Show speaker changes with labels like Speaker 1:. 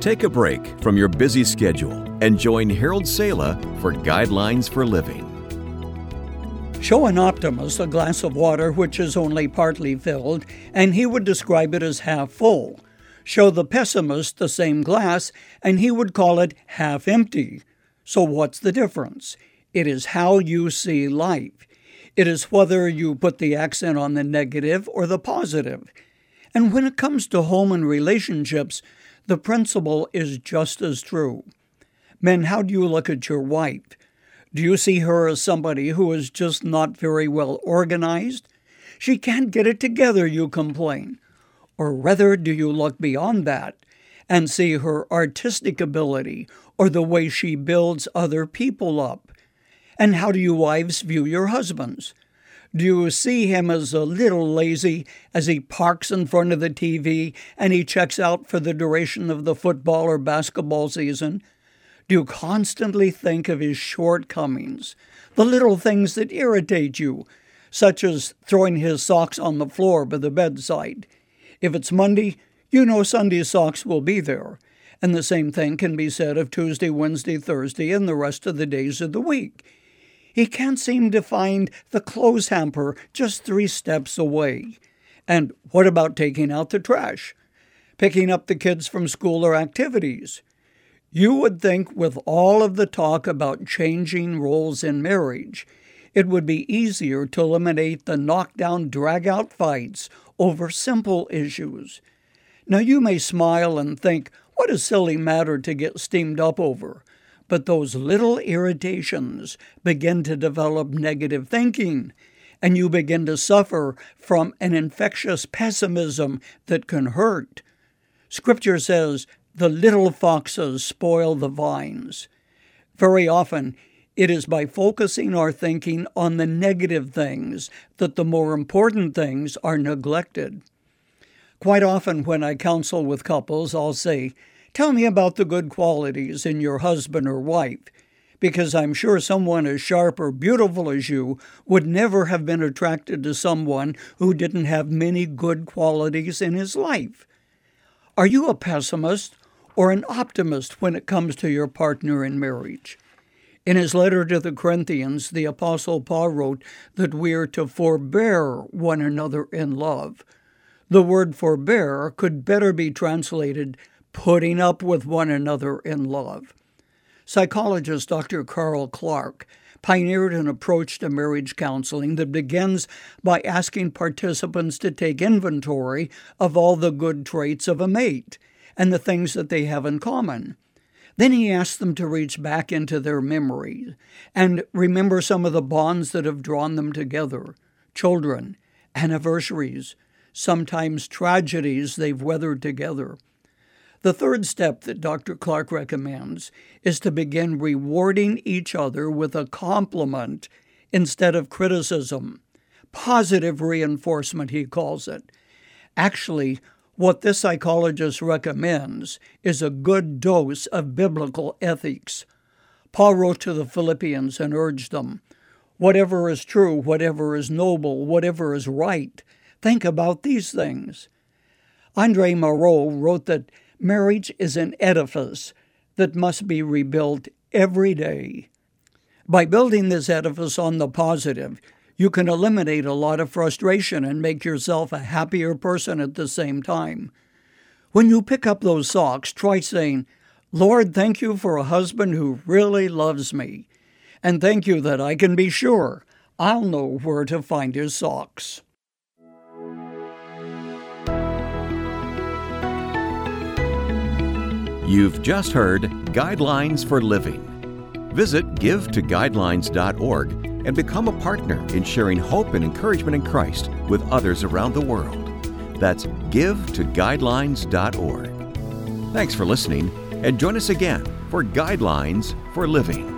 Speaker 1: Take a break from your busy schedule and join Harold Sala for Guidelines for Living.
Speaker 2: Show an optimist a glass of water which is only partly filled, and he would describe it as half full. Show the pessimist the same glass, and he would call it half empty. So, what's the difference? It is how you see life. It is whether you put the accent on the negative or the positive. And when it comes to home and relationships, the principle is just as true. Men, how do you look at your wife? Do you see her as somebody who is just not very well organized? She can't get it together, you complain. Or rather, do you look beyond that and see her artistic ability or the way she builds other people up? And how do you wives view your husbands? Do you see him as a little lazy as he parks in front of the TV and he checks out for the duration of the football or basketball season? Do you constantly think of his shortcomings, the little things that irritate you, such as throwing his socks on the floor by the bedside? If it's Monday, you know Sunday's socks will be there. And the same thing can be said of Tuesday, Wednesday, Thursday, and the rest of the days of the week. He can't seem to find the clothes hamper just three steps away. And what about taking out the trash? Picking up the kids from school or activities? You would think, with all of the talk about changing roles in marriage, it would be easier to eliminate the knockdown, drag out fights over simple issues. Now, you may smile and think, what a silly matter to get steamed up over. But those little irritations begin to develop negative thinking, and you begin to suffer from an infectious pessimism that can hurt. Scripture says, the little foxes spoil the vines. Very often, it is by focusing our thinking on the negative things that the more important things are neglected. Quite often, when I counsel with couples, I'll say, Tell me about the good qualities in your husband or wife, because I'm sure someone as sharp or beautiful as you would never have been attracted to someone who didn't have many good qualities in his life. Are you a pessimist or an optimist when it comes to your partner in marriage? In his letter to the Corinthians, the Apostle Paul wrote that we are to forbear one another in love. The word forbear could better be translated putting up with one another in love. Psychologist Dr. Carl Clark pioneered an approach to marriage counseling that begins by asking participants to take inventory of all the good traits of a mate and the things that they have in common. Then he asks them to reach back into their memory and remember some of the bonds that have drawn them together children, anniversaries, sometimes tragedies they've weathered together. The third step that Dr. Clark recommends is to begin rewarding each other with a compliment instead of criticism. Positive reinforcement, he calls it. Actually, what this psychologist recommends is a good dose of biblical ethics. Paul wrote to the Philippians and urged them whatever is true, whatever is noble, whatever is right, think about these things. Andre Maurois wrote that Marriage is an edifice that must be rebuilt every day. By building this edifice on the positive, you can eliminate a lot of frustration and make yourself a happier person at the same time. When you pick up those socks, try saying, Lord, thank you for a husband who really loves me. And thank you that I can be sure I'll know where to find his socks.
Speaker 1: You've just heard Guidelines for Living. Visit givetoguidelines.org and become a partner in sharing hope and encouragement in Christ with others around the world. That's givetoguidelines.org. Thanks for listening and join us again for Guidelines for Living.